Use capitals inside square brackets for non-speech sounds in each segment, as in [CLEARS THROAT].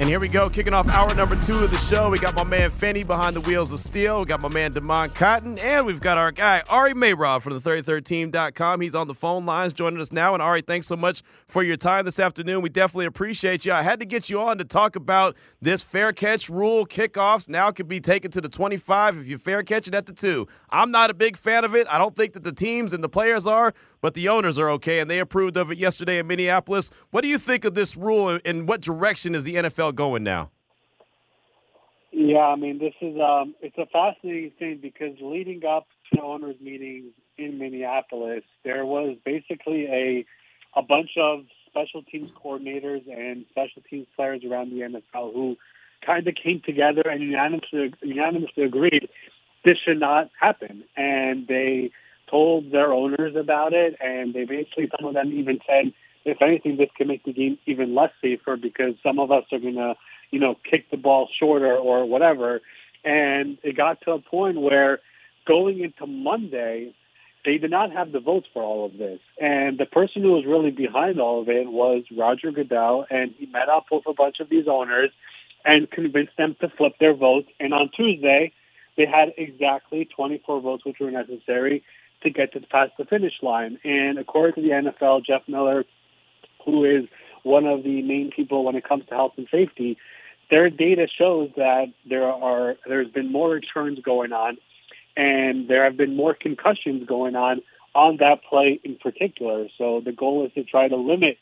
And here we go, kicking off hour number two of the show. We got my man Fenny behind the wheels of steel. We got my man Damon Cotton, and we've got our guy Ari Meirov from the 33rdteam.com. He's on the phone lines joining us now. And Ari, thanks so much for your time this afternoon. We definitely appreciate you. I had to get you on to talk about this fair catch rule. Kickoffs now can be taken to the 25 if you fair catch it at the two. I'm not a big fan of it. I don't think that the teams and the players are, but the owners are okay, and they approved of it yesterday in Minneapolis. What do you think of this rule, and what direction is the NFL going now? Yeah, I mean, this is um, it's a fascinating thing because leading up to the owners' meetings in Minneapolis, there was basically a a bunch of special teams coordinators and special teams players around the NFL who kind of came together and unanimously unanimously agreed this should not happen, and they told their owners about it, and they basically some of them even said, if anything, this can make the game even less safer because some of us are going to you know, kick the ball shorter or whatever. And it got to a point where going into Monday, they did not have the votes for all of this. And the person who was really behind all of it was Roger Goodell, and he met up with a bunch of these owners and convinced them to flip their votes. And on Tuesday, they had exactly 24 votes, which were necessary to get to past the finish line. And according to the NFL, Jeff Miller, who is one of the main people when it comes to health and safety, their data shows that there are there's been more returns going on, and there have been more concussions going on on that play in particular. So the goal is to try to limit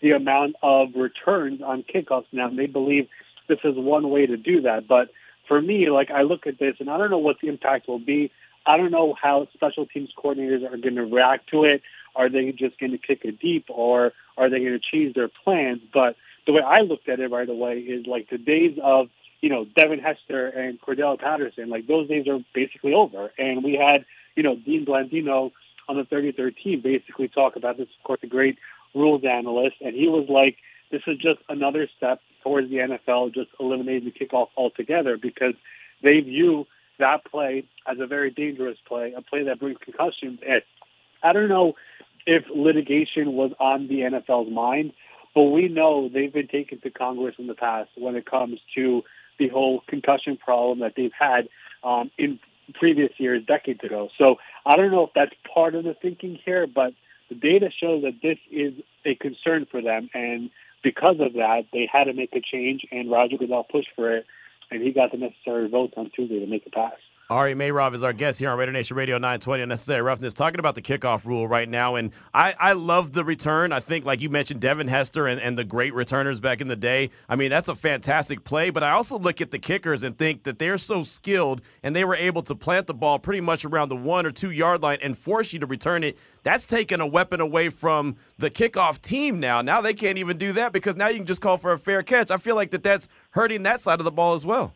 the amount of returns on kickoffs. Now they believe this is one way to do that, but for me, like I look at this and I don't know what the impact will be. I don't know how special teams coordinators are going to react to it. Are they just going to kick it deep, or are they going to change their plans? But the way I looked at it right away is like the days of you know Devin Hester and Cordarrelle Patterson, like those days are basically over. And we had you know Dean Blandino on the 33rd team basically talk about this. Of course, a great rules analyst, and he was like, "This is just another step towards the NFL just eliminating the kickoff altogether because they view that play as a very dangerous play, a play that brings concussions." And I don't know if litigation was on the NFL's mind but we know they've been taken to Congress in the past when it comes to the whole concussion problem that they've had um, in previous years, decades ago. So I don't know if that's part of the thinking here, but the data shows that this is a concern for them. And because of that, they had to make a change, and Roger Goodell pushed for it, and he got the necessary votes on Tuesday to make it pass. Ari Meirov is our guest here on Raider Nation Radio 920 Unnecessary Roughness, talking about the kickoff rule right now. And I, I love the return. I think, like you mentioned, Devin Hester and, and the great returners back in the day. I mean, that's a fantastic play. But I also look at the kickers and think that they're so skilled and they were able to plant the ball pretty much around the one or two yard line and force you to return it. That's taken a weapon away from the kickoff team now. Now they can't even do that because now you can just call for a fair catch. I feel like that that's hurting that side of the ball as well.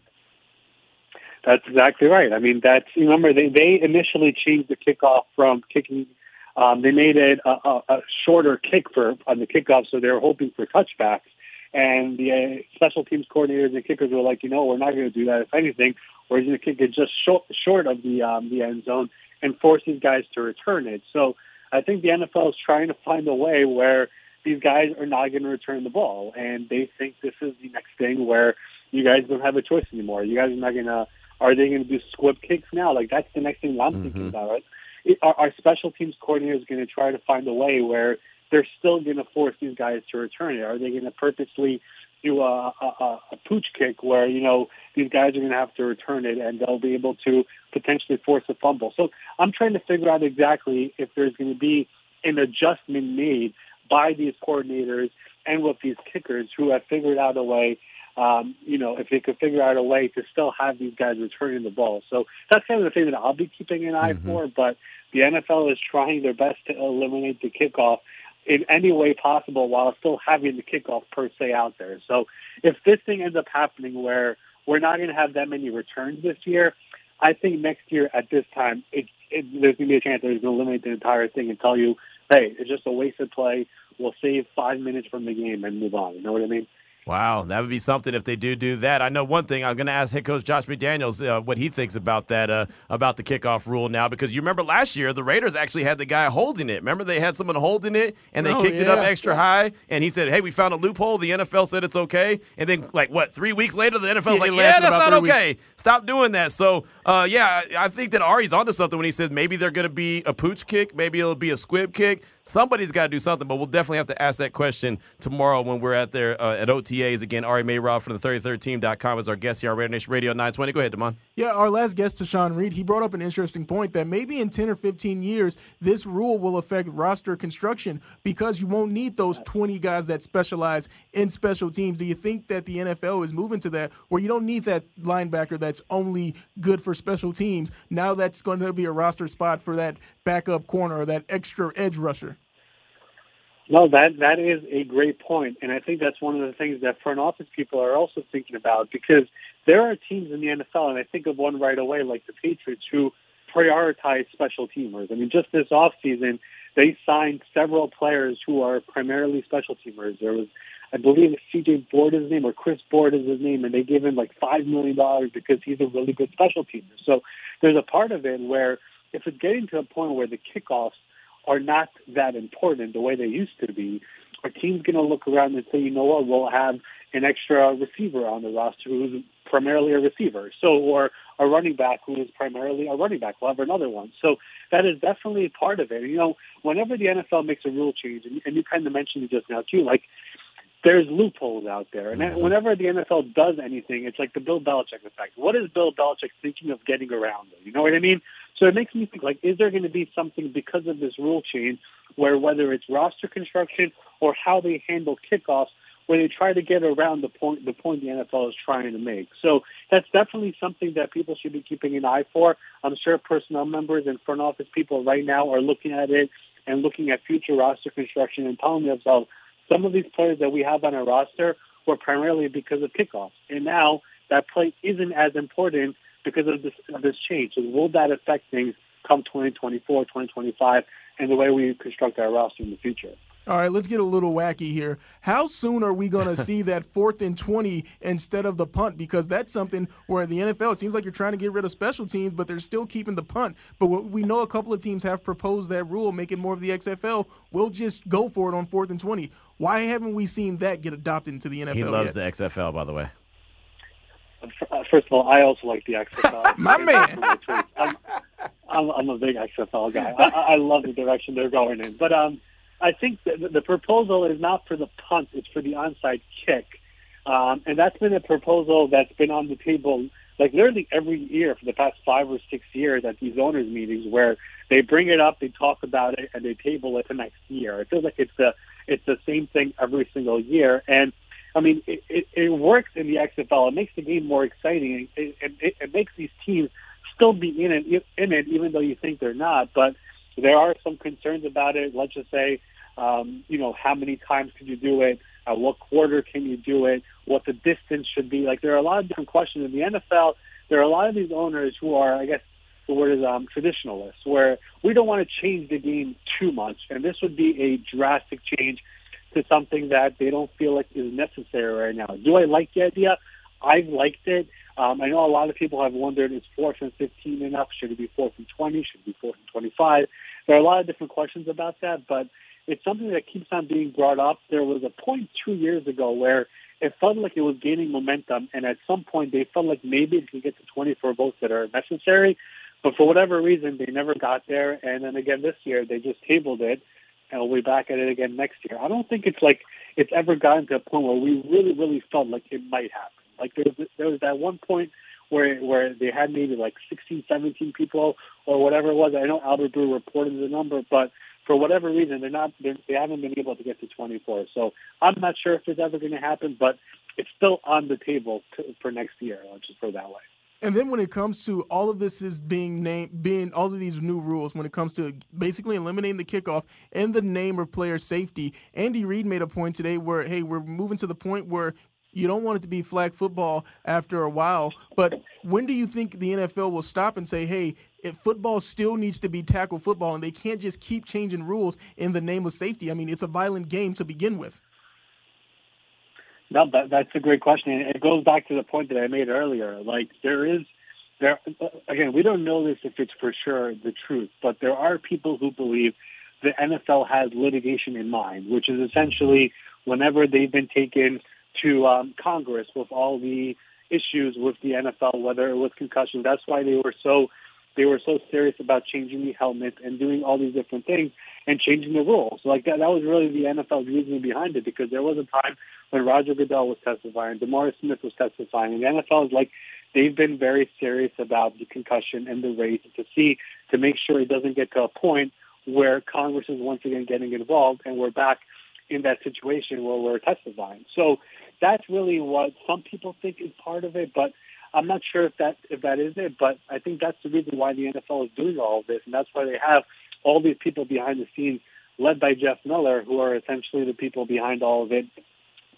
That's exactly right. I mean, that's remember they they initially changed the kickoff from kicking. Um, they made it a, a, a shorter kick for on the kickoff, so they were hoping for touchbacks. And the uh, special teams coordinators and kickers were like, you know, we're not going to do that. If anything, we're going to kick it just short, short of the um, the end zone and force these guys to return it. So I think the NFL is trying to find a way where these guys are not going to return the ball, and they think this is the next thing where you guys don't have a choice anymore. You guys are not going to are they going to do squib kicks now? Like that's the next thing I'm mm-hmm. thinking about. Right? It, are, are special teams coordinators going to try to find a way where they're still going to force these guys to return it? Are they going to purposely do a, a, a pooch kick where you know these guys are going to have to return it and they'll be able to potentially force a fumble? So I'm trying to figure out exactly if there's going to be an adjustment made by these coordinators and with these kickers who have figured out a way um, you know, if they could figure out a way to still have these guys returning the ball. So that's kind of the thing that I'll be keeping an eye mm-hmm. for. But the NFL is trying their best to eliminate the kickoff in any way possible while still having the kickoff per se out there. So if this thing ends up happening where we're not going to have that many returns this year. I think next year at this time, it, it, there's going to be a chance that he's going to eliminate the entire thing and tell you, hey, it's just a wasted play. We'll save five minutes from the game and move on. You know what I mean? Wow, that would be something if they do do that. I know one thing. I'm going to ask head coach Josh McDaniels uh, what he thinks about that uh, about the kickoff rule now because you remember last year the Raiders actually had the guy holding it. Remember they had someone holding it and they Oh, kicked it up extra high and he said, "Hey, we found a loophole." The NFL said it's okay, and then like what three weeks later the NFL's Yeah, like, "Yeah, that's not okay. Stop doing that." So uh, yeah, I I think that Ari's onto something when he said maybe they're going to be a pooch kick, maybe it'll be a squib kick. Somebody's got to do something, but we'll definitely have to ask that question tomorrow when we're at there uh, at OTAs again. Ari Meirov from the 33rd is our guest here on Radio Nation Radio 920. Go ahead, Damon. Yeah, our last guest, Tashawn Reed, he brought up an interesting point that maybe in 10 or 15 years, this rule will affect roster construction because you won't need those 20 guys that specialize in special teams. Do you think that the NFL is moving to that where you don't need that linebacker that's only good for special teams? Now that's going to be a roster spot for that backup corner or that extra edge rusher. No, that that is a great point, and I think that's one of the things that front office people are also thinking about because there are teams in the NFL, and I think of one right away, like the Patriots, who prioritize special teamers. I mean, just this off season, they signed several players who are primarily special teamers. There was, I believe, C.J. Board is his name or Chris Board is his name, and they gave him like five million dollars because he's a really good special teamer. So there's a part of it where if it's getting to a point where the kickoffs are not that important the way they used to be, our team's going to look around and say, you know what, we'll have an extra receiver on the roster who's primarily a receiver. So, or a running back who is primarily a running back. We'll have another one. So that is definitely part of it. You know, whenever the NFL makes a rule change, and, and you kind of mentioned it just now too, like there's loopholes out there. And then mm-hmm. whenever the NFL does anything, it's like the Bill Belichick effect. What is Bill Belichick thinking of getting around it? You know what I mean? So it makes me think like, is there going to be something because of this rule change where whether it's roster construction or how they handle kickoffs, where they try to get around the point the point the NFL is trying to make. So that's definitely something that people should be keeping an eye for. I'm sure personnel members and front office people right now are looking at it and looking at future roster construction and telling themselves some of these players that we have on our roster were primarily because of kickoffs. And now that play isn't as important because of this of this change. So will that affect things come 2024, 2025, and the way we construct our roster in the future? All right, let's get a little wacky here. How soon are we going [LAUGHS] to see that fourth and 20 instead of the punt? Because that's something where the NFL, it seems like you're trying to get rid of special teams, but they're still keeping the punt. But we know a couple of teams have proposed that rule, making more of the XFL. We'll just go for it on fourth and 20. Why haven't we seen that get adopted into the NFL He loves yet? the XFL, by the way. Uh, First of all, I also like the XFL. [LAUGHS] My man. I'm, I'm, I'm a big XFL guy. I, I I love the direction they're going in. But um, I think the, the proposal is not for the punt; it's for the onside kick, um, and that's been a proposal that's been on the table like literally every year for the past five or six years at these owners' meetings, where they bring it up, they talk about it, and they table it the next year. It feels like it's the it's the same thing every single year, and I mean, it, it, it works in the XFL. It makes the game more exciting. It, it, it makes these teams still be in it, in it, even though you think they're not. But there are some concerns about it. Let's just say, um, you know, how many times can you do it? At what quarter can you do it? What the distance should be? Like, there are a lot of different questions in the NFL. There are a lot of these owners who are, I guess, the word is um, traditionalists, where we don't want to change the game too much, and this would be a drastic change to something that they don't feel like is necessary right now. Do I like the idea? I've liked it. Um, I know a lot of people have wondered, is fourth and 15 enough? Should it be fourth and 20? Should it be fourth and 25? There are a lot of different questions about that, but it's something that keeps on being brought up. There was a point two years ago where it felt like it was gaining momentum, and at some point they felt like maybe it could get to 24 votes that are necessary, but for whatever reason they never got there. And then again this year they just tabled it, and we'll be back at it again next year. I don't think it's like it's ever gotten to a point where we really, really felt like it might happen. Like there was there was that one point where where they had maybe like 16, 17 people or whatever it was. I know Albert Breer reported the number, but for whatever reason, they're not they're, they haven't been able to get to 24. So I'm not sure if it's ever going to happen, but it's still on the table to, for next year. I'll just put it that way. And then when it comes to all of this is being named, being all of these new rules, when it comes to basically eliminating the kickoff in the name of player safety, Andy Reid made a point today where, hey, we're moving to the point where You don't want it to be flag football after a while. But when do you think the NFL will stop and say, hey, football still needs to be tackle football and they can't just keep changing rules in the name of safety? I mean, it's a violent game to begin with. No, that, that's a great question. And It goes back to the point that I made earlier. Like there is, there again, we don't know this if it's for sure the truth, but there are people who believe the NFL has litigation in mind, which is essentially whenever they've been taken to um, Congress with all the issues with the NFL, whether it was concussion. That's why they were so they were so serious about changing the helmet and doing all these different things and changing the rules. Like that, that was really the NFL's reasoning behind it because there was a time when Roger Goodell was testifying, DeMaurice Smith was testifying, and the NFL is like they've been very serious about the concussion and the race to see to make sure it doesn't get to a point where Congress is once again getting involved and we're back in that situation where we're testifying. So that's really what some people think is part of it, but I'm not sure if that if that is it. But I think that's the reason why the NFL is doing all of this, and that's why they have all these people behind the scenes, led by Jeff Miller, who are essentially the people behind all of it,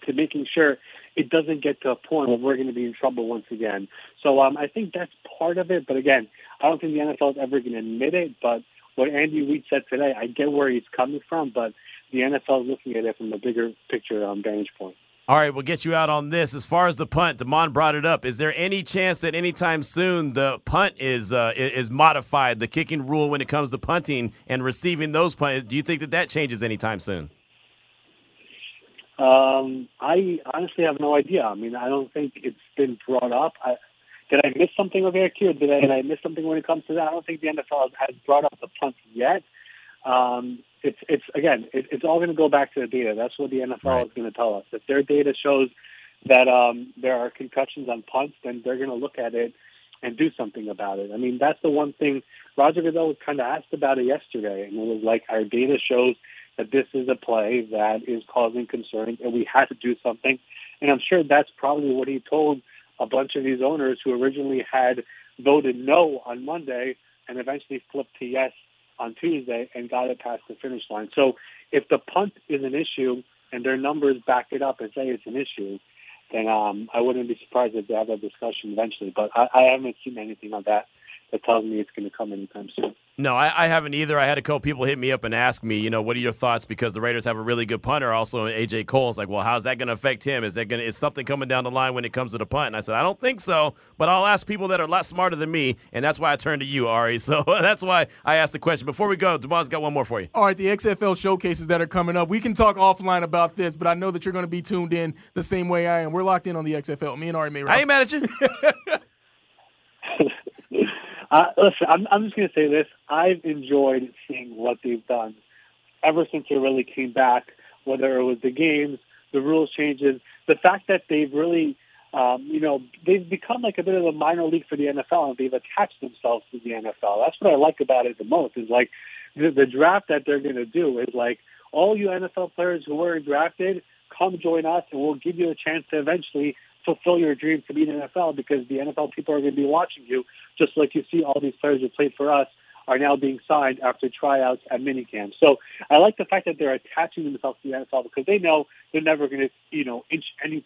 to making sure it doesn't get to a point where we're going to be in trouble once again. So um, I think that's part of it. But again, I don't think the NFL is ever going to admit it. But what Andy Reid said today, I get where he's coming from, but the NFL is looking at it from a bigger picture um, vantage point. All right, we'll get you out on this. As far as the punt, Damon brought it up. Is there any chance that anytime soon the punt is uh, is modified, the kicking rule when it comes to punting and receiving those punts? Do you think that that changes anytime soon? Um, I honestly have no idea. I mean, I don't think it's been brought up. I, did I miss something over here, Did I, did I miss something when it comes to that? I don't think the NFL has brought up the punt yet. Um, it's it's again, it, it's all going to go back to the data. That's what the NFL right. is going to tell us. If their data shows that um, there are concussions on punts, then they're going to look at it and do something about it. I mean, that's the one thing Roger Goodell was kind of asked about it yesterday, and it was like our data shows that this is a play that is causing concern, and we had to do something. And I'm sure that's probably what he told a bunch of these owners who originally had voted no on Monday and eventually flipped to yes on Tuesday and got it past the finish line. So if the punt is an issue and their numbers back it up and say it's an issue, then um, I wouldn't be surprised if they have that discussion eventually. But I, I haven't seen anything on that that tells me it's going to come anytime soon. No, I, I, haven't either. I had a couple people hit me up and ask me, you know, what are your thoughts because the Raiders have a really good punter, also AJ Cole. It's like, well, how's that going to affect him? Is that going is something coming down the line when it comes to the punt? And I said, I don't think so, but I'll ask people that are a lot smarter than me, and that's why I turned to you, Ari. [LAUGHS] So that's why I asked the question. Before we go, Damon's got one more for you. All right, the XFL showcases that are coming up. We can talk offline about this, but I know that you're going to be tuned in the same way I am. We're locked in on the XFL. Me and Ari May. I ain't mad at you. [LAUGHS] Uh, listen, I'm, I'm just going to say this. I've enjoyed seeing what they've done ever since they really came back, whether it was the games, the rules changes, the fact that they've really, um, you know, they've become like a bit of a minor league for the NFL and they've attached themselves to the NFL. That's what I like about it the most is like the, the draft that they're going to do is like all you NFL players who were drafted, come join us and we'll give you a chance to eventually fulfill your dream to be in the NFL because the NFL people are going to be watching you, just like you see all these players who played for us are now being signed after tryouts at minicamp. So I like the fact that they're attaching themselves to the NFL because they know they're never going to, you know, inch any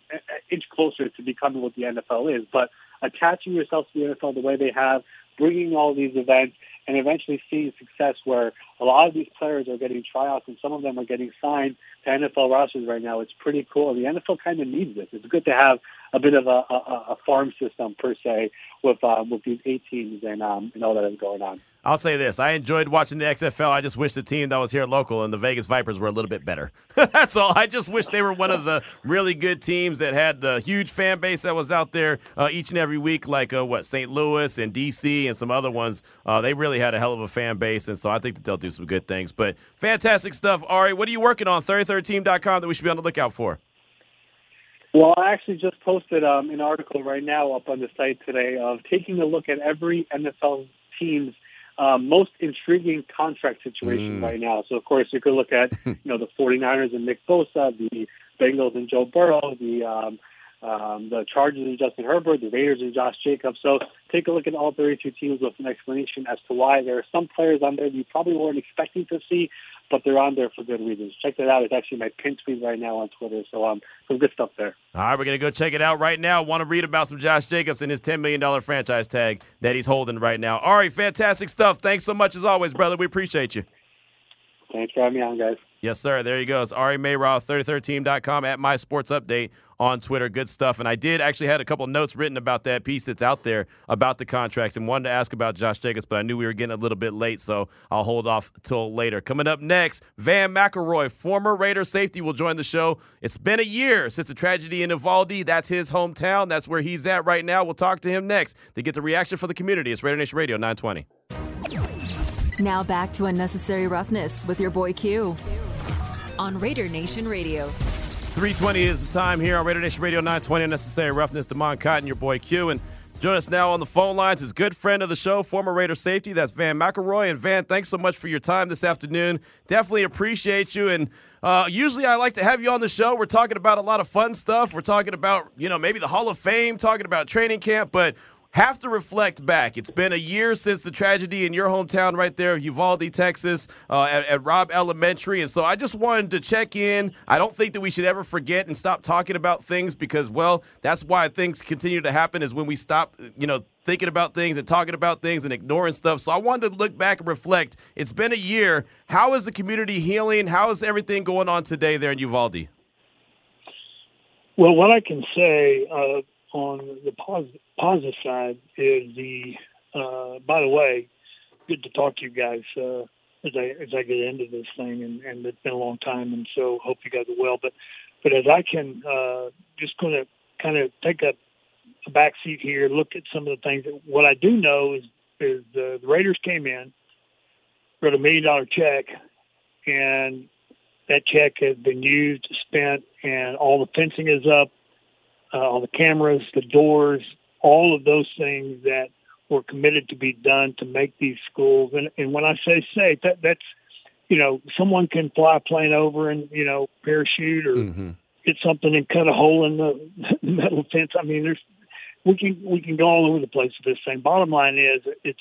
inch closer to becoming what the NFL is. But attaching yourself to the NFL the way they have, bringing all these events, and eventually seeing success where a lot of these players are getting tryouts and some of them are getting signed to NFL rosters right now. It's pretty cool. The NFL kind of needs this. It's good to have a bit of a, a, a farm system per se with um, with these eight teams and um, and all that is going on. I'll say this: I enjoyed watching the XFL. I just wish the team that was here local and the Vegas Vipers were a little bit better. [LAUGHS] That's all. I just wish they were one of the really good teams that had the huge fan base that was out there uh, each and every week, like uh, what St. Louis and DC and some other ones. Uh, they really had a hell of a fan base, and so I think that they'll do some good things. But fantastic stuff, Ari. What are you working on? 33team.com that we should be on the lookout for. Well, I actually just posted um, an article right now up on the site today of taking a look at every NFL team's um, most intriguing contract situation mm. right now. So, of course, you could look at [LAUGHS] you know the 49ers and Nick Bosa, the Bengals and Joe Burrow, the um, um, the Chargers and Justin Herbert, the Raiders and Josh Jacobs. So take a look at all 32 teams with an explanation as to why there are some players on there you probably weren't expecting to see, but they're on there for good reasons. Check that out. It's actually my pin tweet right now on Twitter. So um, some good stuff there. All right, we're gonna go check it out right now. Want to read about some Josh Jacobs and his ten million dollar franchise tag that he's holding right now. All right, fantastic stuff. Thanks so much as always, brother. We appreciate you. Thanks for having me on, guys. Yes, sir. There he goes. Ari Meirov, 33rdteam.com at My Sports Update on Twitter. Good stuff. And I did actually had a couple notes written about that piece that's out there about the contracts and wanted to ask about Josh Jacobs, but I knew we were getting a little bit late, so I'll hold off till later. Coming up next, Vann McElroy, former Raider safety, will join the show. It's been a year since the tragedy in Uvalde. That's his hometown. That's where he's at right now. We'll talk to him next to get the reaction for the community. It's Raider Nation Radio 920. Now back to unnecessary roughness with your boy Q on Raider Nation Radio. 320 is the time here on Raider Nation Radio 920. Unnecessary roughness. Damon Cotton, your boy Q, and join us now on the phone lines. is good friend of the show, former Raider safety. That's Vann McElroy. And Vann, thanks so much for your time this afternoon. Definitely appreciate you. And uh, usually I like to have you on the show. We're talking about a lot of fun stuff. We're talking about you know maybe the Hall of Fame, talking about training camp, but have to reflect back. It's been a year since the tragedy in your hometown, right there, Uvalde, Texas, uh, at, at, Robb Elementary. And so I just wanted to check in. I don't think that we should ever forget and stop talking about things because, well, that's why things continue to happen is when we stop, you know, thinking about things and talking about things and ignoring stuff. So I wanted to look back and reflect. It's been a year. How is the community healing? How is everything going on today there in Uvalde? Well, what I can say, uh, on the positive, positive side is the. Uh, by the way, good to talk to you guys uh, as I as I get into this thing, and, and it's been a long time, and so hope you guys are well. But but as I can uh, just going to kind of take a, a back seat here, look at some of the things. That, what I do know is is the, the Raiders came in, wrote a million dollar check, and that check has been used, spent, and all the fencing is up uh, all the cameras, the doors, all of those things that were committed to be done to make these schools. And, and when I say safe, that, that's, you know, someone can fly a plane over and, you know, parachute or mm-hmm. get something and cut a hole in the [LAUGHS] metal fence. I mean, there's, we can, we can go all over the place with this thing. Bottom line is it's,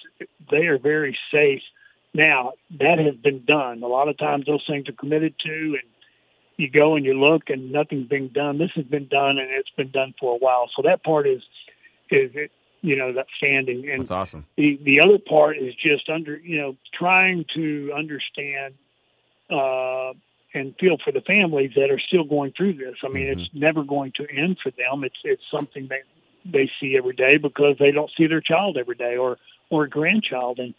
they are very safe. Now that has been done. A lot of times those things are committed to and you go and you look and nothing's being done. This has been done and it's been done for a while. So that part is is it you know that standing. And That's awesome. The the other part is just under you know trying to understand uh, and feel for the families that are still going through this. I mean, mm-hmm. it's never going to end for them. It's it's something that they see every day because they don't see their child every day or or a grandchild and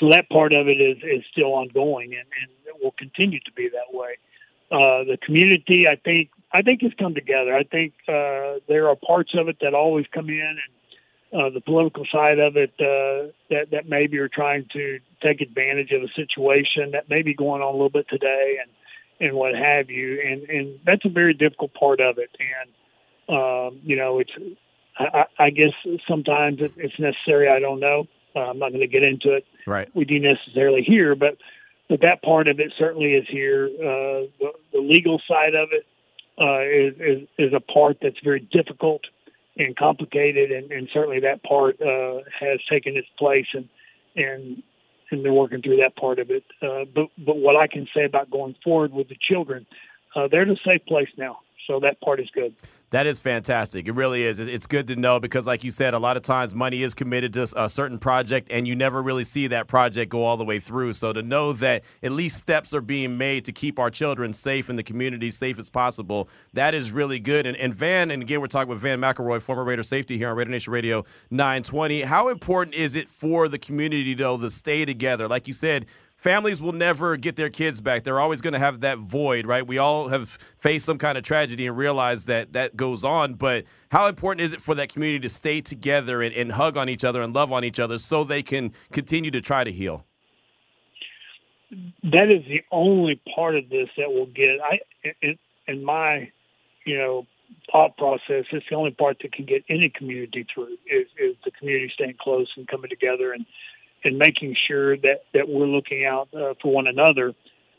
so that part of it is is still ongoing and, and it will continue to be that way. Uh, the community, I think, I think has come together. I think uh, there are parts of it that always come in, and uh, the political side of it uh, that that maybe are trying to take advantage of a situation that may be going on a little bit today, and and what have you. And and that's a very difficult part of it. And um, you know, it's I, I guess sometimes it's necessary. I don't know. Uh, I'm not going to get into it. Right. We do necessarily here, but but that part of it certainly is here. Uh, the, the legal side of it uh, is, is, is a part that's very difficult and complicated, and, and certainly that part uh, has taken its place, and and and they're working through that part of it. Uh, but but what I can say about going forward with the children, uh, they're in a safe place now. So that part is good. That is fantastic. It really is. It's good to know because, like you said, a lot of times money is committed to a certain project and you never really see that project go all the way through. So to know that at least steps are being made to keep our children safe and the community safe as possible, that is really good. And, and Vann, and again, we're talking with Vann McElroy, former Raider safety here on Raider Nation Radio 920. How important is it for the community, though, to stay together? Like you said, families will never get their kids back. They're always going to have that void, right? We all have faced some kind of tragedy and realize that that goes on. But how important is it for that community to stay together and, and hug on each other and love on each other so they can continue to try to heal? That is the only part of this that will get. I in, in my, you know, thought process. It's the only part that can get any community through is, is the community staying close and coming together and and making sure that that we're looking out uh, for one another.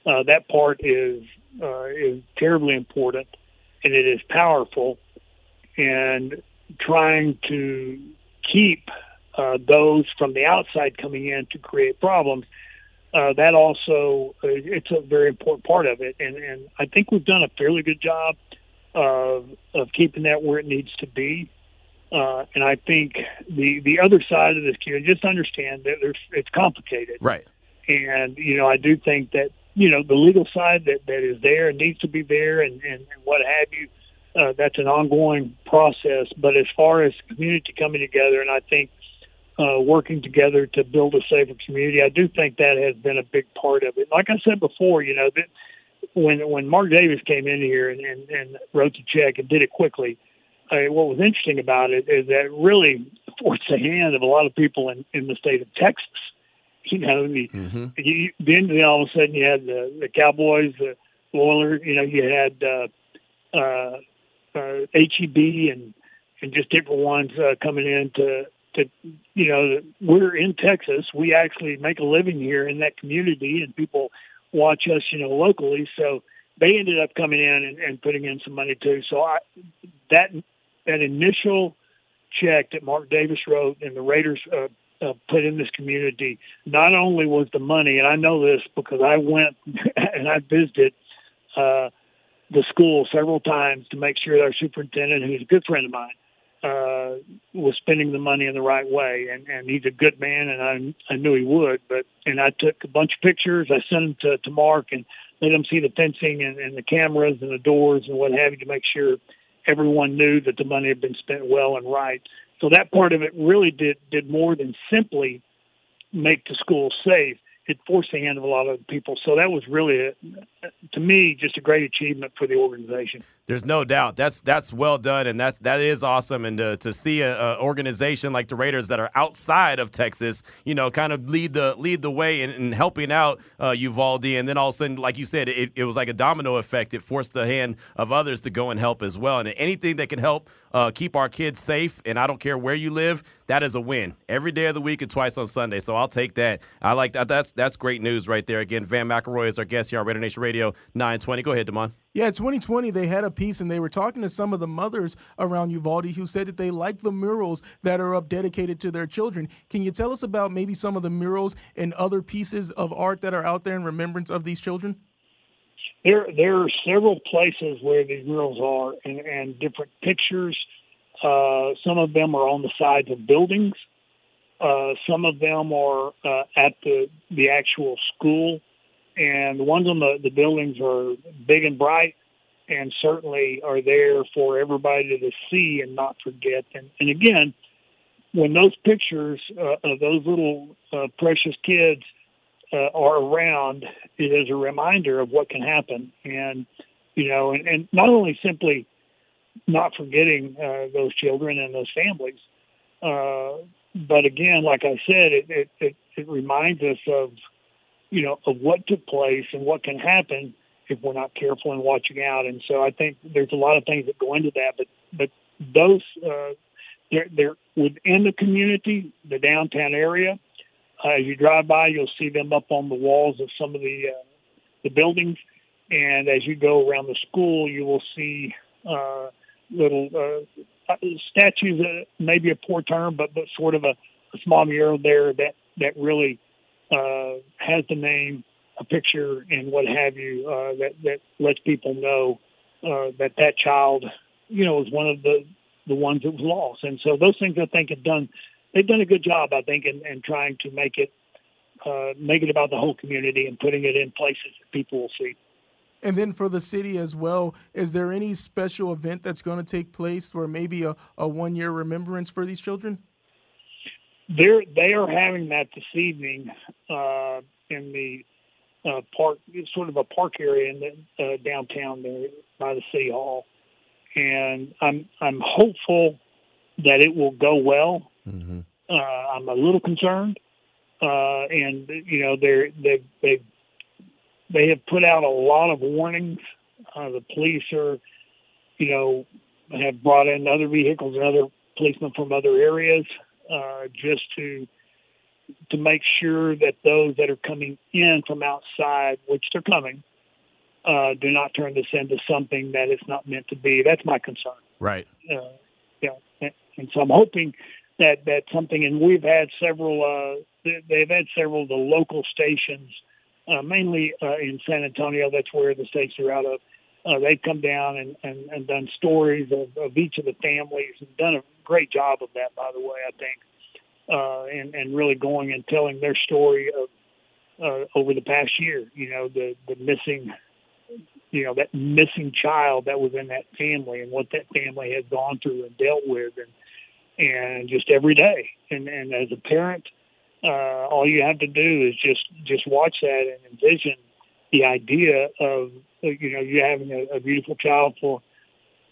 Uh, that part is uh, is terribly important, and it is powerful. And trying to keep uh, those from the outside coming in to create problems. uh, that also uh, it's a very important part of it, and and I think we've done a fairly good job of of keeping that where it needs to be. Uh, and I think the the other side of this, you just understand that there's it's complicated, Right. and you know I do think that you know the legal side that that is there and needs to be there, and and, and what have you. Uh, that's an ongoing process, but as far as community coming together, and I think uh, working together to build a safer community. I do think that has been a big part of it. Like I said before, you know, that when when Mark Davis came in here and, and, and wrote the check and did it quickly, uh, what was interesting about it is that it really forced the hand of a lot of people in, in the state of Texas. You know, the, Mm-hmm. you, then all of a sudden you had the, the Cowboys, the Oilers. You know, you had uh, uh, uh, HEB and and just different ones uh, coming in to to you know we're in Texas. We actually make a living here in that community, and people watch us, you know, locally. So they ended up coming in and, and putting in some money too. So I, that that initial check that Mark Davis wrote and the Raiders uh, uh, put in this community not only was the money, and I know this because I went [LAUGHS] and I visited uh, the school several times to make sure our superintendent, who's a good friend of mine, uh, was spending the money in the right way, and and he's a good man, and I I knew he would. But and I took a bunch of pictures. I sent them to to Mark and let him see the fencing and, and the cameras and the doors and what have you to make sure everyone knew that the money had been spent well and right. So that part of it really did did more than simply make the school safe. It forced the hand of a lot of people. So that was really, a, to me, just a great achievement for the organization. There's no doubt that's that's well done, and that's that is awesome. And to, to see a, a organization like the Raiders that are outside of Texas, you know, kind of lead the lead the way in, in helping out uh, Uvalde, and then all of a sudden, like you said, it, it was like a domino effect. It forced the hand of others to go and help as well. And anything that can help uh, keep our kids safe, and I don't care where you live, that is a win every day of the week and twice on Sunday. So I'll take that. I like that. That's that's great news right there. Again, Vann McElroy is our guest here on Raider Nation Radio 920. Go ahead, Damon. Yeah, 2020, they had a piece and they were talking to some of the mothers around Uvalde who said that they like the murals that are up dedicated to their children. Can you tell us about maybe some of the murals and other pieces of art that are out there in remembrance of these children? There, there are several places where these murals are, and, and different pictures. Uh, some of them are on the sides of buildings. Uh, some of them are uh, at the the actual school, and the ones on the, the buildings are big and bright, and certainly are there for everybody to see and not forget. And, and again, when those pictures uh, of those little uh, precious kids uh, are around, it is a reminder of what can happen. And you know, and, and not only simply not forgetting uh, those children and those families, uh, but again, like I said, it, it it it reminds us of you know of what took place and what can happen if we're not careful and watching out. And so I think there's a lot of things that go into that, but but those uh, they're they're within the community, the downtown area. Uh, as you drive by, you'll see them up on the walls of some of the uh, the buildings, and as you go around the school, you will see uh, little uh, statues. Uh, maybe a poor term, but but sort of a, a small mural there that that really uh, has the name, a picture, and what have you uh, that that lets people know uh, that that child, you know, is one of the the ones that was lost. And so those things I think have done they've done a good job, I think, in, in trying to make it uh, make it about the whole community and putting it in places that people will see. And then for the city as well, is there any special event that's going to take place where maybe a, a one year remembrance for these children? They're they are having that this evening uh, in the uh, park, sort of a park area in the uh, downtown there by the city hall, and I'm I'm hopeful that it will go well. Mm-hmm. Uh, I'm a little concerned, uh, and you know they're they they they have put out a lot of warnings. Uh, the police are, you know, have brought in other vehicles and other policemen from other areas uh, just to to make sure that those that are coming in from outside, which they're coming, uh, do not turn this into something that it's not meant to be. That's my concern. Right. Uh, yeah, and, and so I'm hoping that that something. And we've had several. Uh, they- they've had several of the local stations uh, mainly uh, in San Antonio. That's where the states are out of. Uh, they've come down and, and, and done stories of, of each of the families and done a great job of that, by the way, I think, uh, and, and really going and telling their story of uh, over the past year. You know, the the missing, you know, that missing child that was in that family and what that family has gone through and dealt with, and and just every day. And and as a parent, uh, all you have to do is just just watch that and envision the idea of you know you having a, a beautiful child for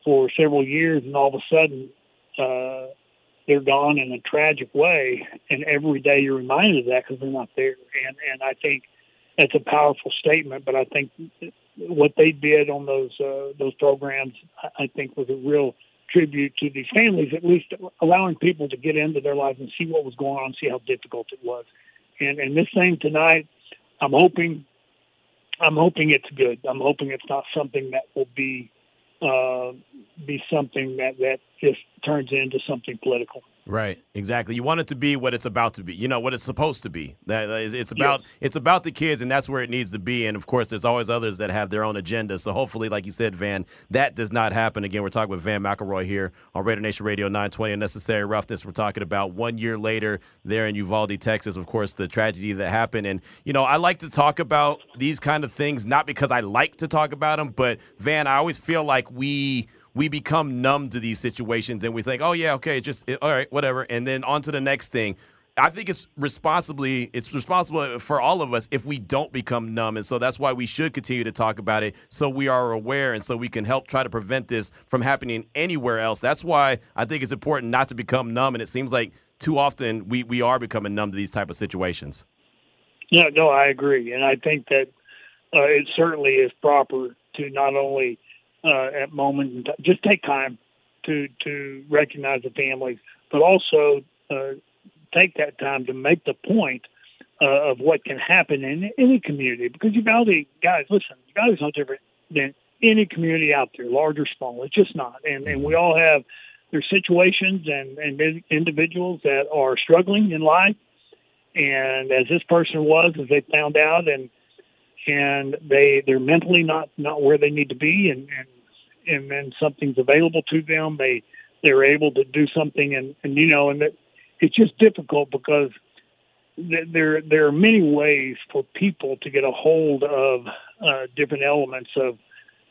for several years and all of a sudden uh, they're gone in a tragic way, and every day you're reminded of that because they're not there. And and I think that's a powerful statement. But I think what they did on those uh, those programs, I think, was a real tribute to these families, at least allowing people to get into their lives and see what was going on, see how difficult it was. And and this thing tonight, I'm hoping, I'm hoping it's good. I'm hoping it's not something that will be uh, be something that that just turns into something political. Right, exactly. You want it to be what it's about to be. You know what it's supposed to be. That is, it's about yes. it's about the kids, and that's where it needs to be. And of course, there's always others that have their own agenda. So hopefully, like you said, Vann, that does not happen again. We're talking with Vann McElroy here on Raider Nation Radio 920. Unnecessary roughness. We're talking about one year later there in Uvalde, Texas. Of course, the tragedy that happened. And you know, I like to talk about these kind of things not because I like to talk about them, but Vann, I always feel like we we become numb to these situations and we think, oh yeah, okay, just all right, whatever, and then on to the next thing. I think it's responsibly it's responsible for all of us if we don't become numb, and so that's why we should continue to talk about it so we are aware and so we can help try to prevent this from happening anywhere else. That's why I think it's important not to become numb, and it seems like too often we we are becoming numb to these type of situations. Yeah, no, I agree, and I think that uh, it certainly is proper to not only uh, at moments. Just take time to to recognize the families, but also uh, take that time to make the point uh, of what can happen in any community. Because Uvalde, guys, listen, Uvalde is no different than any community out there, large or small. It's just not. And and we all have there's situations and and individuals that are struggling in life. And as this person was, as they found out, and and they they're mentally not not where they need to be, and and and then something's available to them, they they're able to do something, and and you know, and that it's just difficult because there there are many ways for people to get a hold of uh, different elements of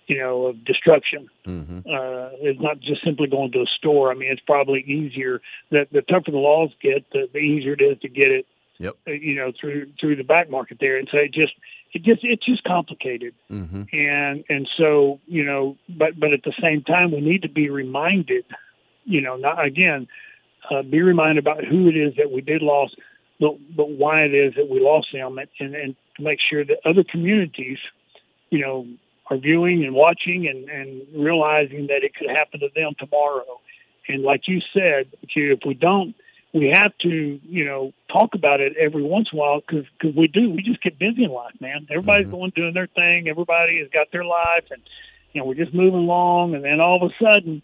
you know of destruction. Mm-hmm. Uh, it's not just simply going to a store. I mean, it's probably easier. that the tougher the laws get, the, the easier it is to get it. Yep. Uh, you know, through through the back market there, and so it just it just it's just complicated mm-hmm. and and so you know but but at the same time we need to be reminded you know not again uh, be reminded about who it is that we did lose but but why it is that we lost them and and to make sure that other communities you know are viewing and watching and and realizing that it could happen to them tomorrow and like you said if we don't we have to, you know, talk about it every once in a while because cause we do. We just get busy in life, man. Everybody's mm-hmm. going doing their thing. Everybody has got their life, and you know, we're just moving along. And then all of a sudden,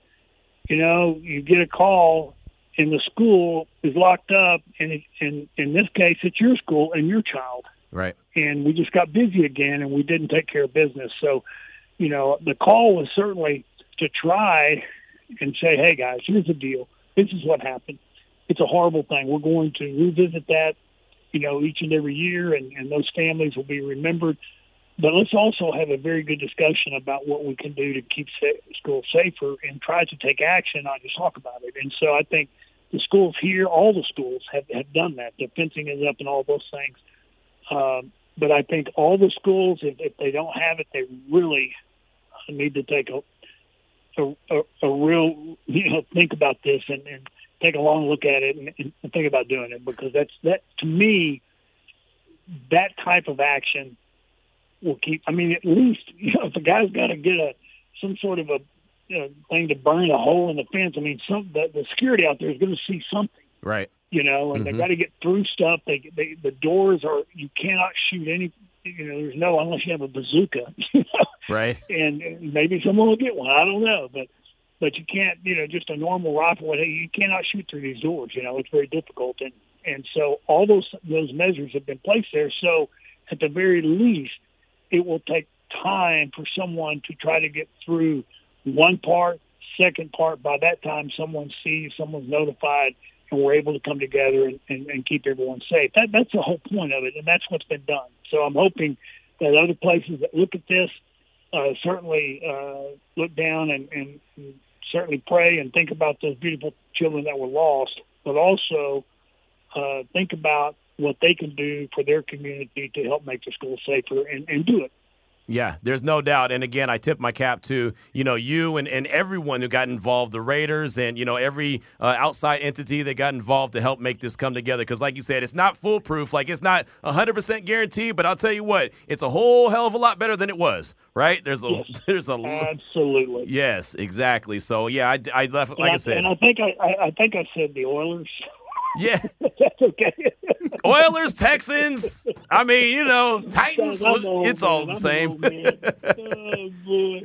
you know, you get a call, and the school is locked up, and it, and in this case, it's your school and your child. Right. And we just got busy again, and we didn't take care of business. So, you know, the call was certainly to try and say, "Hey, guys, here's the deal. This is what happened." It's a horrible thing. We're going to revisit that, you know, each and every year, and, and those families will be remembered. But let's also have a very good discussion about what we can do to keep schools safer and try to take action, not just talk about it. And so I think the schools here, all the schools have, have done that. The fencing is up and all those things. Um, but I think all the schools, if, if they don't have it, they really need to take a a, a, a real you know think about this and, and take a long look at it and, and think about doing it because that's that to me that type of action will keep. I mean, at least [LAUGHS] you know if the guy's got to get a some sort of a you know, thing to burn a hole in the fence. I mean, some the, the security out there is going to see something, right? You know, and mm-hmm. they got to get through stuff. They, they the doors are you cannot shoot any. You know, there's no unless you have a bazooka, [LAUGHS] you know? right? And maybe someone will get one. I don't know, but but you can't, you know, just a normal rifle. You cannot shoot through these doors. You know, it's very difficult, and and so all those those measures have been placed there. So at the very least, it will take time for someone to try to get through one part, second part. By that time, someone sees, someone's notified, and we're able to come together and, and, and keep everyone safe. That, that's the whole point of it, and that's what's been done. So I'm hoping that other places that look at this uh, certainly uh, look down and, and, and certainly pray and think about those beautiful children that were lost, but also uh, think about what they can do for their community to help make the school safer and, and do it. Yeah, there's no doubt. And again, I tip my cap to, you know, you and, and everyone who got involved, the Raiders and, you know, every uh, outside entity that got involved to help make this come together. Because, like you said, it's not foolproof. Like, it's not 100% guaranteed, but I'll tell you what, it's a whole hell of a lot better than it was, right? There's a, yes, [LAUGHS] there's a, absolutely. Yes, exactly. So, yeah, I, I left, like I, I said. And I think I, I, I think I said the Oilers. Yeah. [LAUGHS] That's okay. [LAUGHS] Oilers, Texans. I mean, you know, Titans. Old, it's all man. the same. oh, boy.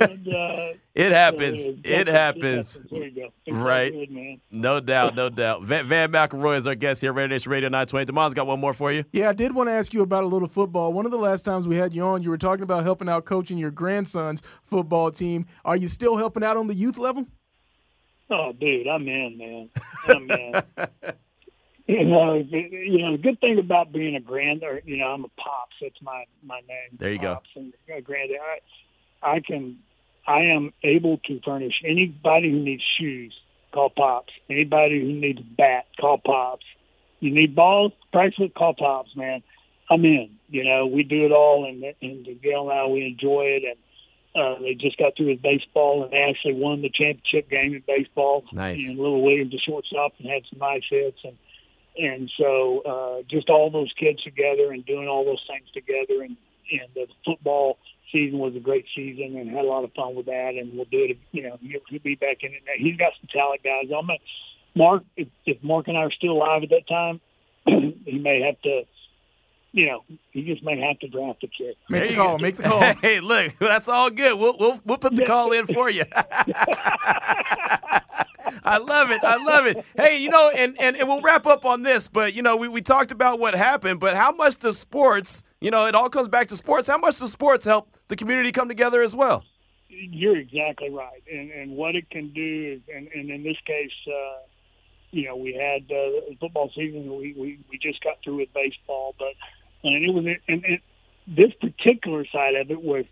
And, uh, [LAUGHS] it happens. uh, it happens. There you go. It's good, man. No doubt, no doubt. Vann, Vann McElroy is our guest here, Raider Nation Radio 920. Damon's got one more for you. Yeah, I did want to ask you about a little football. One of the last times we had you on, you were talking about helping out coaching your grandson's football team. Are you still helping out on the youth level? Oh, dude, I'm in, man. I'm in. [LAUGHS] you know, the- you know, the good thing about being a grand, or you know, I'm a pops. That's my my name. There you go. pops And a grand. I, I can, I am able to furnish anybody who needs shoes. Call pops. Anybody who needs a bat, call pops. You need balls, with call pops, man. I'm in. You know, we do it all, and and Gail and I we enjoy it, and uh, they just got through with baseball and they actually won the championship game in baseball. Nice. And Little Williams, the shortstop, and had some nice hits. And and so uh, just all those kids together and doing all those things together. And and the football season was a great season and had a lot of fun with that. And we'll do it. You know, he'll, he'll be back in it. He's got some talent guys. I'm a, Mark. If, if Mark and I are still alive at that time, [CLEARS THROAT] he may have to. You know, he just may have to draft a kid. Make the call. Make the call. [LAUGHS] Hey, look, that's all good. We'll we'll, we'll put the call in for you. [LAUGHS] I love it. I love it. Hey, you know, and, and, and we'll wrap up on this, but you know, we, we talked about what happened, but how much does sports, you know, it all comes back to sports. How much does sports help the community come together as well? You're exactly right, and and what it can do is, and, and in this case, uh, you know, we had uh, football season. We, we we just got through with baseball, but and it was and it, this particular side of it was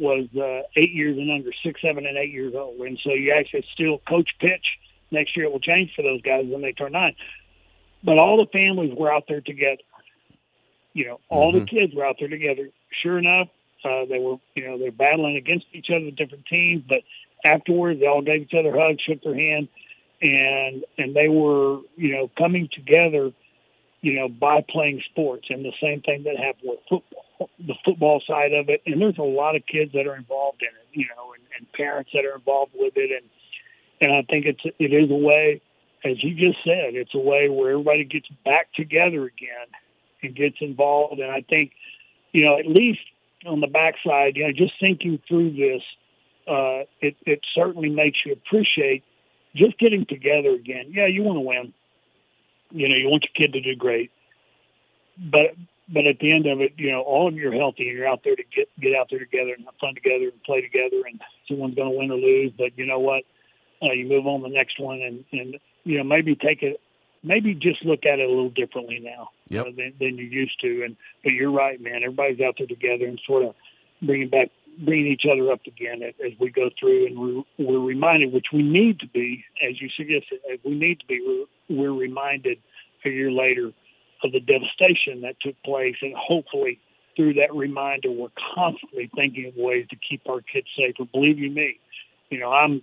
was uh, eight years and under, six, seven, and eight years old, and so you actually still coach pitch. Next year it will change for those guys when they turn nine. But all the families were out there together. You know, all the kids were out there together. Sure enough, uh, they were, you know, they're battling against each other, different teams. But afterwards, they all gave each other hugs, shook their hand, and and they were, you know, coming together, you know, by playing sports. And the same thing that happened with football, the football side of it. And there's a lot of kids that are involved in it, you know, and, and parents that are involved with it. And and I think it's it is a way, as you just said, it's a way where everybody gets back together again and gets involved. And I think, you know, at least on the backside, you know, just thinking through this, uh, it, it certainly makes you appreciate just getting together again. Yeah, you want to win. You know, you want your kid to do great. But but at the end of it, you know, all of you are healthy and you're out there to get get out there together and have fun together and play together and someone's gonna win or lose. But you know what? Uh, you move on to the next one and, and you know, maybe take it maybe just look at it a little differently now Yep. uh, than, than you used to. And but you're right, man. Everybody's out there together and sort of bringing back, bringing each other up again as, as we go through, and we're, we're reminded, which we need to be, as you suggested, we need to be. We're, we're reminded a year later of the devastation that took place, and hopefully. Through that reminder, we're constantly thinking of ways to keep our kids safer. Believe you me, you know I'm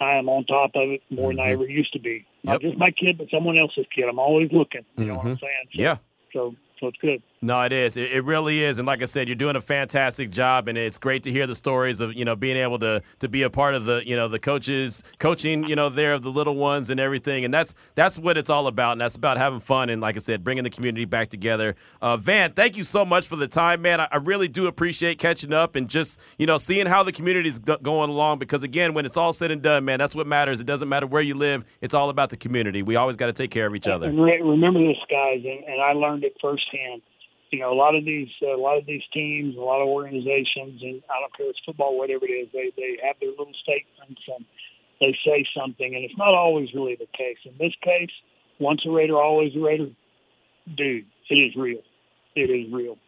I am on top of it more than I mm-hmm. ever used to be. Not Yep. just my kid, but someone else's kid. I'm always looking. You know what I'm mm-hmm. saying? So, Yeah. So so it's good. No, it is. It, it really is. And like I said, you're doing a fantastic job, and it's great to hear the stories of you know being able to to be a part of the you know the coaches coaching you know there of the little ones and everything. And that's that's what it's all about. And that's about having fun and like I said, bringing the community back together. Uh, Vann, thank you so much for the time, man. I, I really do appreciate catching up and just you know seeing how the community is go- going along. Because again, when it's all said and done, man, that's what matters. It doesn't matter where you live. It's all about the community. We always got to take care of each other. And re- remember this, guys, and, and I learned it firsthand. You know, a lot of these, uh, a lot of these teams, a lot of organizations, and I don't care if it's football, whatever it is, they they have their little statements and they say something, and it's not always really the case. In this case, once a Raider, always a Raider. Dude, it is real. It is real.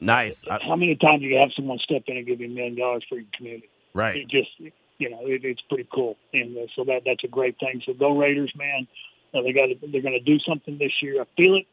Nice. How many times do you have someone step in and give you a million dollars for your community? right. It just, you know, it, it's pretty cool, and uh, so that that's a great thing. So go Raiders, man! Uh, they got they're going to do something this year. I feel it,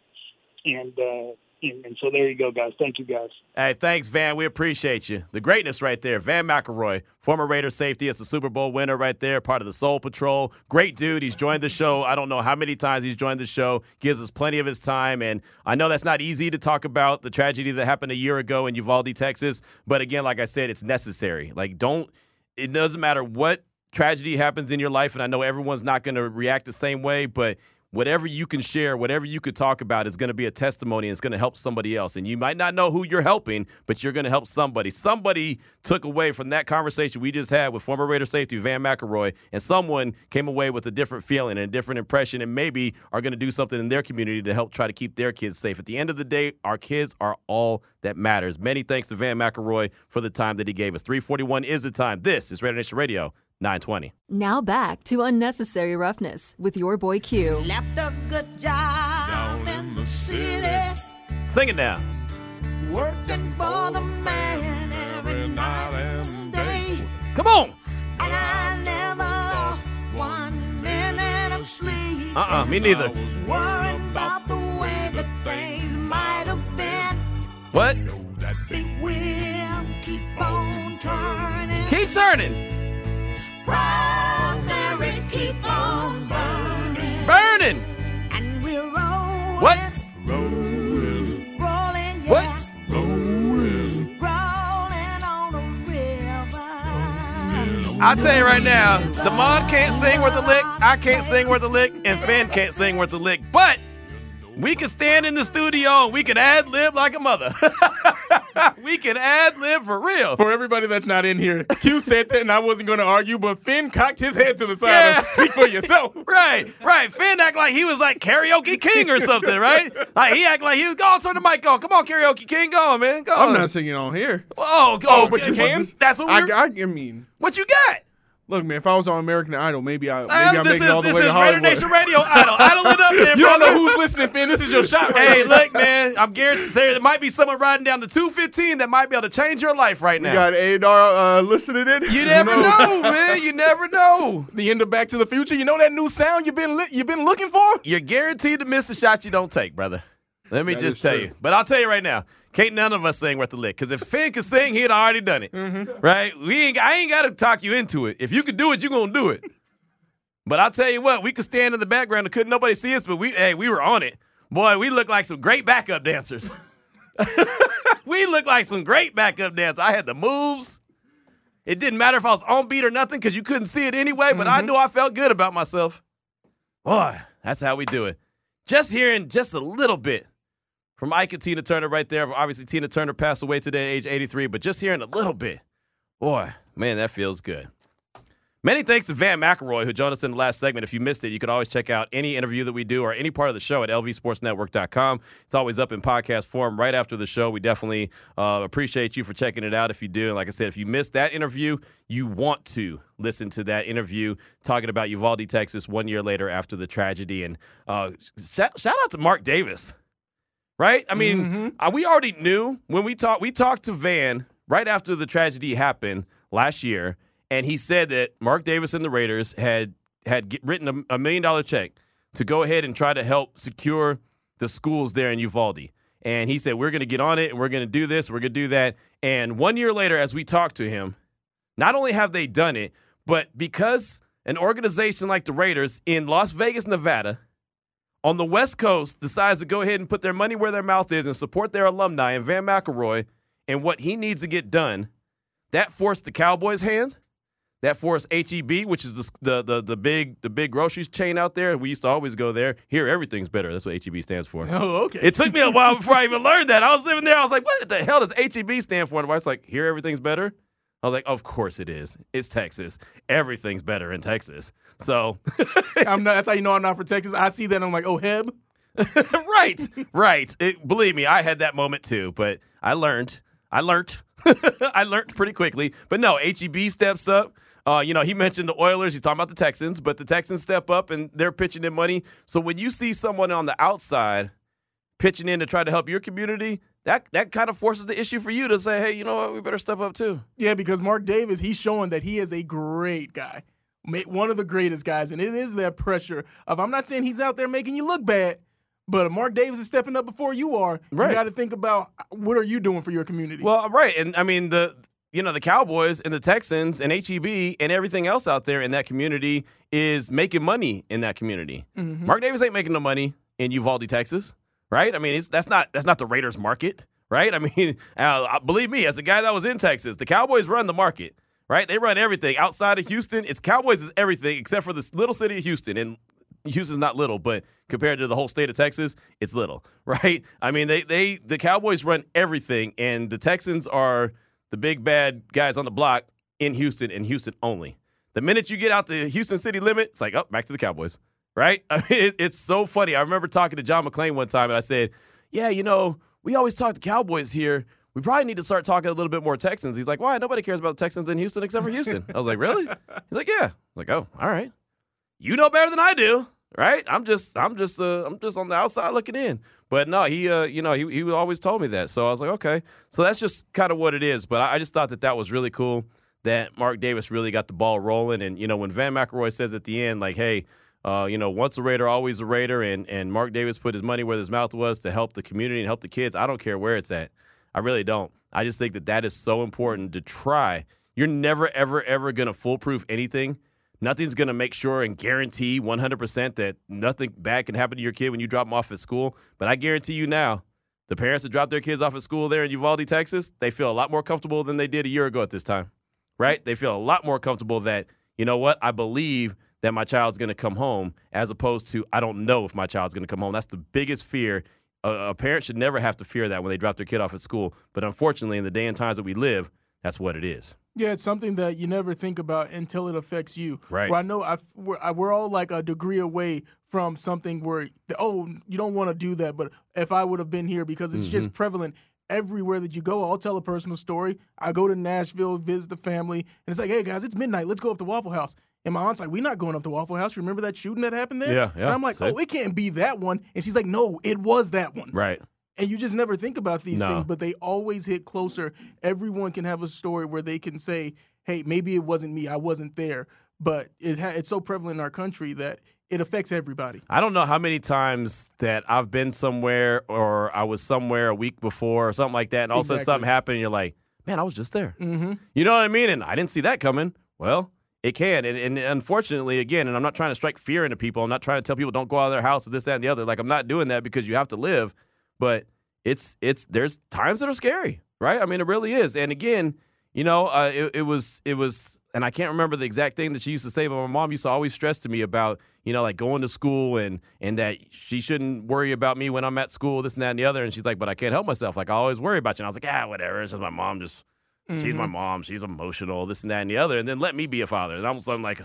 and, uh, and so there you go, guys. Thank you, guys. Hey, thanks, Vann. We appreciate you. The greatness right there. Vann McElroy, former Raider safety. It's a Super Bowl winner right there, part of the Soul Patrol. Great dude. He's joined the show. I don't know how many times he's joined the show. Gives us plenty of his time. And I know that's not easy to talk about the tragedy that happened a year ago in Uvalde, Texas. But again, like I said, it's necessary. Like, don't, it doesn't matter what tragedy happens in your life. And I know everyone's not going to react the same way, but whatever you can share, whatever you could talk about is going to be a testimony and it's going to help somebody else. And you might not know who you're helping, but you're going to help somebody. Somebody took away from that conversation we just had with former Raider safety Vann McElroy, and someone came away with a different feeling and a different impression and maybe are going to do something in their community to help try to keep their kids safe. At the end of the day, our kids are all that matters. Many thanks to Vann McElroy for the time that he gave us. 341 is the time. This is Raider Nation Radio 920. Now back to Unnecessary Roughness with your boy Q. Left a good job in the city, Sing it now. working for the man every night and day. Come on. And I never lost one minute of sleep. Uh uh me neither. Worrying about the way that things might have been. What? Big wheel keep on turning. Keep turning. Proud Mary keep on burning. Burning. And we're rolling. What? Rolling, yeah. What? Rolling. Rolling on the river. I'll tell you right now, Damon can't sing worth a lick, I can't sing worth a lick, and Finn can't sing worth a lick. But we can stand in the studio and we can ad lib like a mother. [LAUGHS] [LAUGHS] we can ad lib for real. For everybody that's not in here, Q said that, and I wasn't going to argue, but Finn cocked his head to the side. Yeah. Of, Speak for yourself. [LAUGHS] Right, right. Finn act like he was like karaoke king or something, right? Like he act like he was. Go on, turn the mic on. Come on, karaoke king, go on, man. Go I'm on. not singing on here. Oh, oh, Oh, but you can? That's what we're. I, I mean, what you got? Look, man. If I was on American Idol, maybe I maybe Uh, I this make is it all the this way is to Raider Hollywood. Nation Radio Idol. Idol it up [LAUGHS] there, You don't know who's listening, Finn. This is your shot right Hey, now. look, [LAUGHS] man. I'm guaranteed there might be someone riding down the 215 that might be able to change your life right now. got Adar uh, listening in. You never know, [LAUGHS] man. You never know. The end of Back to the Future. You know that new sound you've been li- you've been looking for? You're guaranteed to miss a shot you don't take, brother. Let me That just tell true. you. But I'll tell you right now, can't none of us sing worth a lick. Because if Finn could sing, he'd already done it. Mm-hmm. Right? We ain't. I ain't got to talk you into it. If you could do it, you're gonna do it. But I'll tell you what, we could stand in the background and couldn't nobody see us, but we hey, we were on it. Boy, we look like some great backup dancers. [LAUGHS] we look like some great backup dancers. I had the moves. It didn't matter if I was on beat or nothing because you couldn't see it anyway, but I knew I felt good about myself. Boy, that's how we do it. Just hearing just a little bit from Ike and Tina Turner right there. Obviously, Tina Turner passed away today, age 83, but just hearing a little bit, boy, man, that feels good. Many thanks to Vann McElroy, who joined us in the last segment. If you missed it, you can always check out any interview that we do or any part of the show at lvsportsnetwork.com. It's always up in podcast form right after the show. We definitely uh, appreciate you for checking it out if you do. And like I said, if you missed that interview, you want to listen to that interview talking about Uvalde, Texas, one year later after the tragedy. And uh, shout, shout out to Mark Davis, right? I mean, uh, we already knew when we talked. We talked to Vann right after the tragedy happened last year, and he said that Mark Davis and the Raiders had had get, written a, a million dollar check to go ahead and try to help secure the schools there in Uvalde. And he said, We're going to get on it and we're going to do this, we're going to do that. And one year later, as we talked to him, not only have they done it, but because an organization like the Raiders in Las Vegas, Nevada, on the West Coast decides to go ahead and put their money where their mouth is and support their alumni and Vann McElroy and what he needs to get done, that forced the Cowboys' hand. That forced HEB, which is the, the the the big the big groceries chain out there. We used to always go there. Here, everything's better. That's what HEB stands for. [LAUGHS] Oh, okay. It took me a while [LAUGHS] before I even learned that. I was living there. I was like, what the hell does HEB stand for? And my wife's like, here, everything's better. I was like, of course it is. It's Texas. Everything's better in Texas. So [LAUGHS] I'm not, that's how you know I'm not for Texas. I see that and I'm like, oh, Heb. [LAUGHS] right, right. It- believe me, I had that moment too, but I learned. I learned. [LAUGHS] I learned pretty quickly. But no, HEB steps up. Uh, you know, he mentioned the Oilers. He's talking about the Texans, but the Texans step up and they're pitching in money. So when you see someone on the outside pitching in to try to help your community, that that kind of forces the issue for you to say, hey, you know what, we better step up too. Yeah, because Mark Davis, he's showing that he is a great guy, one of the greatest guys, and it is that pressure of. I'm not saying he's out there making you look bad, but Mark Davis is stepping up before you are. Right. You got to think about what are you doing for your community. Well, right, and I mean the you know the Cowboys and the Texans and HEB and everything else out there in that community is making money in that community. Mm-hmm. Mark Davis ain't making no money in Uvalde, Texas, right? I mean, that's not that's not the Raiders market, right? I mean, [LAUGHS] uh, believe me, as a guy that was in Texas, the Cowboys run the market, right? They run everything outside of Houston. It's Cowboys is everything except for this little city of Houston and. Houston's not little, but compared to the whole state of Texas, it's little, [LAUGHS] right? I mean, they they the Cowboys run everything, and the Texans are the big bad guys on the block in Houston and Houston only. The minute you get out the Houston city limit, it's like, oh, back to the Cowboys, right? [LAUGHS] I mean, it, it's so funny. I remember talking to John McClain one time, and I said, yeah, you know, we always talk to Cowboys here. We probably need to start talking a little bit more Texans. He's like, why? Nobody cares about the Texans in Houston except for Houston. I was like, really? He's like, yeah. I was like, oh, all right. You know better than I do, right? I'm just, I'm just, uh, I'm just on the outside looking in. But no, he, uh, you know, he, he always told me that. So I was like, okay. So that's just kind of what it is. But I, I just thought that that was really cool that Mark Davis really got the ball rolling. And you know, when Vann McElroy says at the end, like, hey. Uh, you know, once a Raider, always a Raider, and and Mark Davis put his money where his mouth was to help the community and help the kids. I don't care where it's at. I really don't. I just think that that is so important to try. You're never, ever, ever going to foolproof anything. Nothing's going to make sure and guarantee 100% that nothing bad can happen to your kid when you drop them off at school. But I guarantee you now, the parents that drop their kids off at school there in Uvalde, Texas, they feel a lot more comfortable than they did a year ago at this time, right? They feel a lot more comfortable that, you know what, I believe that my child's going to come home as opposed to I don't know if my child's going to come home. That's the biggest fear. A, a parent should never have to fear that when they drop their kid off at school. But unfortunately, in the day and times that we live, that's what it is. Yeah, it's something that you never think about until it affects you. Right. Where I know I, we're, I, we're all like a degree away from something where, oh, you don't want to do that. But if I would have been here, because it's just mm-hmm. prevalent everywhere that you go. I'll tell a personal story. I go to Nashville, visit the family, and it's like, hey, guys, it's midnight. Let's go up to Waffle House. And my aunt's like, we're not going up to Waffle House. Remember that shooting that happened there? Yeah, yeah, And I'm like, see? oh, it can't be that one. And she's like, no, it was that one. Right. And you just never think about these No. things, but they always hit closer. Everyone can have a story where they can say, "Hey, maybe it wasn't me. I wasn't there." But it ha- it's so prevalent in our country that it affects everybody. I don't know how many times that I've been somewhere or I was somewhere a week before or something like that, and all of a sudden something happened, and you're like, man, I was just there. Mm-hmm. You know what I mean? And I didn't see that coming. Well, it can. And, and unfortunately, again, and I'm not trying to strike fear into people. I'm not trying to tell people don't go out of their house or this, that, and the other. Like, I'm not doing that because you have to live. But it's, it's, there's times that are scary, right? I mean, it really is. And again, you know, uh, it, it was, it was, and I can't remember the exact thing that she used to say, but my mom used to always stress to me about, you know, like going to school and and that she shouldn't worry about me when I'm at school, this and that and the other. And she's like, but I can't help myself. Like I always worry about you. And I was like, ah, whatever. It's just my mom. Just she's my mom. She's emotional, this and that and the other. And then let me be a father. And all of a sudden, like,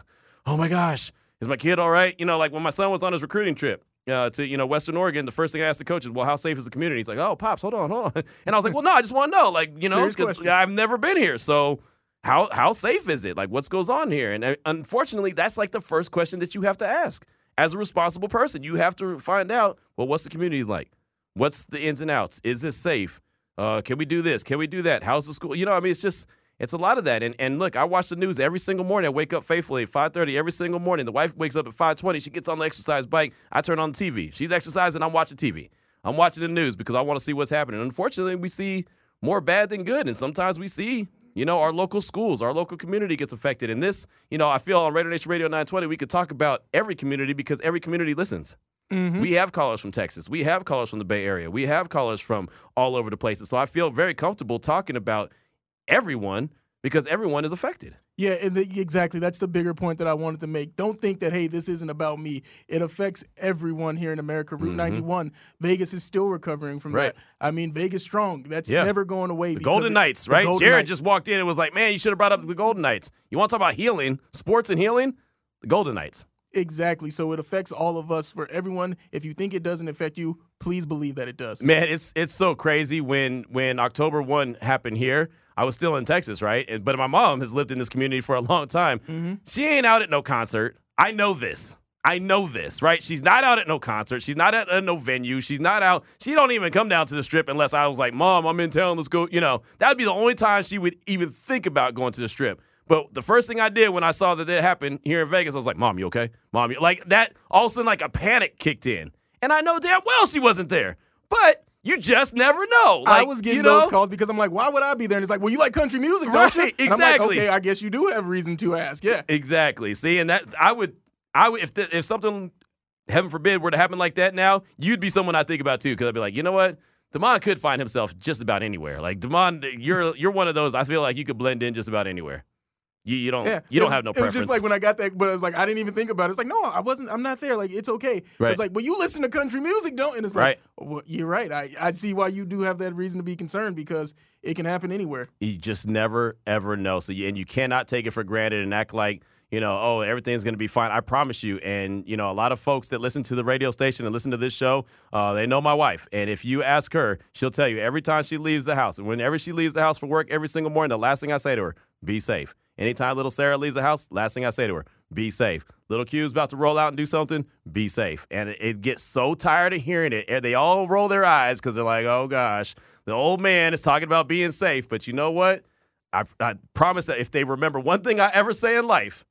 oh my gosh, is my kid all right? You know, like when my son was on his recruiting trip. Uh, to you know Western Oregon, the first thing I asked the coach is, "Well, how safe is the community?" He's like, "Oh, pops, hold on, hold on," [LAUGHS] and I was like, "Well, no, I just want to know, like, you know, Serious 'cause question. I've never been here, so how how safe is it? Like, what's goes on here?" And uh, unfortunately, that's like the first question that you have to ask as a responsible person. You have to find out, well, what's the community like? What's the ins and outs? Is this safe? Uh, can we do this? Can we do that? How's the school? You know, I mean, it's just it's a lot of that. And and look, I watch the news every single morning. I wake up faithfully at 5:30 every single morning. The wife wakes up at 5:20. She gets on the exercise bike. I turn on the TV. She's exercising. I'm watching TV. I'm watching the news because I want to see what's happening. Unfortunately, we see more bad than good, and sometimes we see. You know, our local schools, our local community gets affected. And this, you know, I feel on Raider Nation Radio 920, we could talk about every community because every community listens. Mm-hmm. We have callers from Texas. We have callers from the Bay Area. We have callers from all over the places. So I feel very comfortable talking about everyone because everyone is affected. Yeah, and the, exactly. That's the bigger point that I wanted to make. Don't think that hey, this isn't about me. It affects everyone here in America. Route 91, Vegas is still recovering from Mm-hmm. Right. that. I mean, Vegas strong. That's Yeah. never going away. The Golden it- Knights, right? Golden Jared Knights. just walked in and was like, man, you should have brought up the Golden Knights. You want to talk about healing, sports and healing? The Golden Knights. Exactly. So it affects all of us. For everyone, if you think it doesn't affect you, please believe that it does. Man, it's it's so crazy when when October one happened here. I was still in Texas, right? But my mom has lived in this community for a long time. Mm-hmm. She ain't out at no concert. I know this. I know this, right? She's not out at no concert. She's not at uh, no venue. She's not out. She don't even come down to the strip unless I was like, "Mom, I'm in town. Let's go." You know, that'd be the only time she would even think about going to the strip. But the first thing I did when I saw that it happened here in Vegas, I was like, "Mom, you okay? Mom, you like that?" All of a sudden, like a panic kicked in, and I know damn well she wasn't there. But you just never know. I was getting you know? those calls because I'm like, why would I be there? And it's like, well, you like country music, don't you? Right, And I'm like, exactly. okay, I guess you do have reason to ask. Yeah. Exactly. See, and that I would, I would if the, if something, heaven forbid, were to happen like that now, you'd be someone I think about too, because I'd be like, you know what, Damon could find himself just about anywhere. Like Damon, you're you're one of those. I feel like you could blend in just about anywhere. You you don't Yeah, you don't It- have no It preference. was just like when I got that, but it was like I didn't even think about it. It's like no, I wasn't. I'm not there. Like it's okay. Right. It's like, well, you listen to country music, don't? And it's like, well, you're right. I I see why you do have that reason to be concerned because it can happen anywhere. you just never ever know. So you, and you cannot take it for granted and act like you know, oh, everything's going to be fine. I promise you. And you know, a lot of folks that listen to the radio station and listen to this show, uh, they know my wife. And if you ask her, she'll tell you every time she leaves the house, and whenever she leaves the house for work, every single morning, the last thing I say to her, be safe. Anytime little Sarah leaves the house, last thing I say to her, be safe. Little Q's about to roll out and do something, be safe. And it, it gets so tired of hearing it. They all roll their eyes because they're like, oh gosh, the old man is talking about being safe. But you know what? I, I promise that if they remember one thing I ever say in life,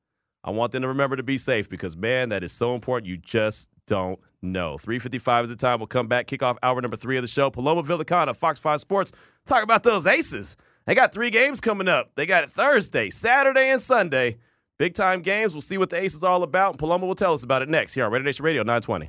I want them to remember to be safe because, man, that is so important. You just don't know. 355 is the time. We'll come back, kick off hour number three of the show. Paloma Villicana, Fox 5 Sports. Talk about those aces. They got three games coming up. They got it Thursday, Saturday, and Sunday. Big time games. We'll see what the ace is all about, and Paloma will tell us about it next here on Raider Nation Radio 920.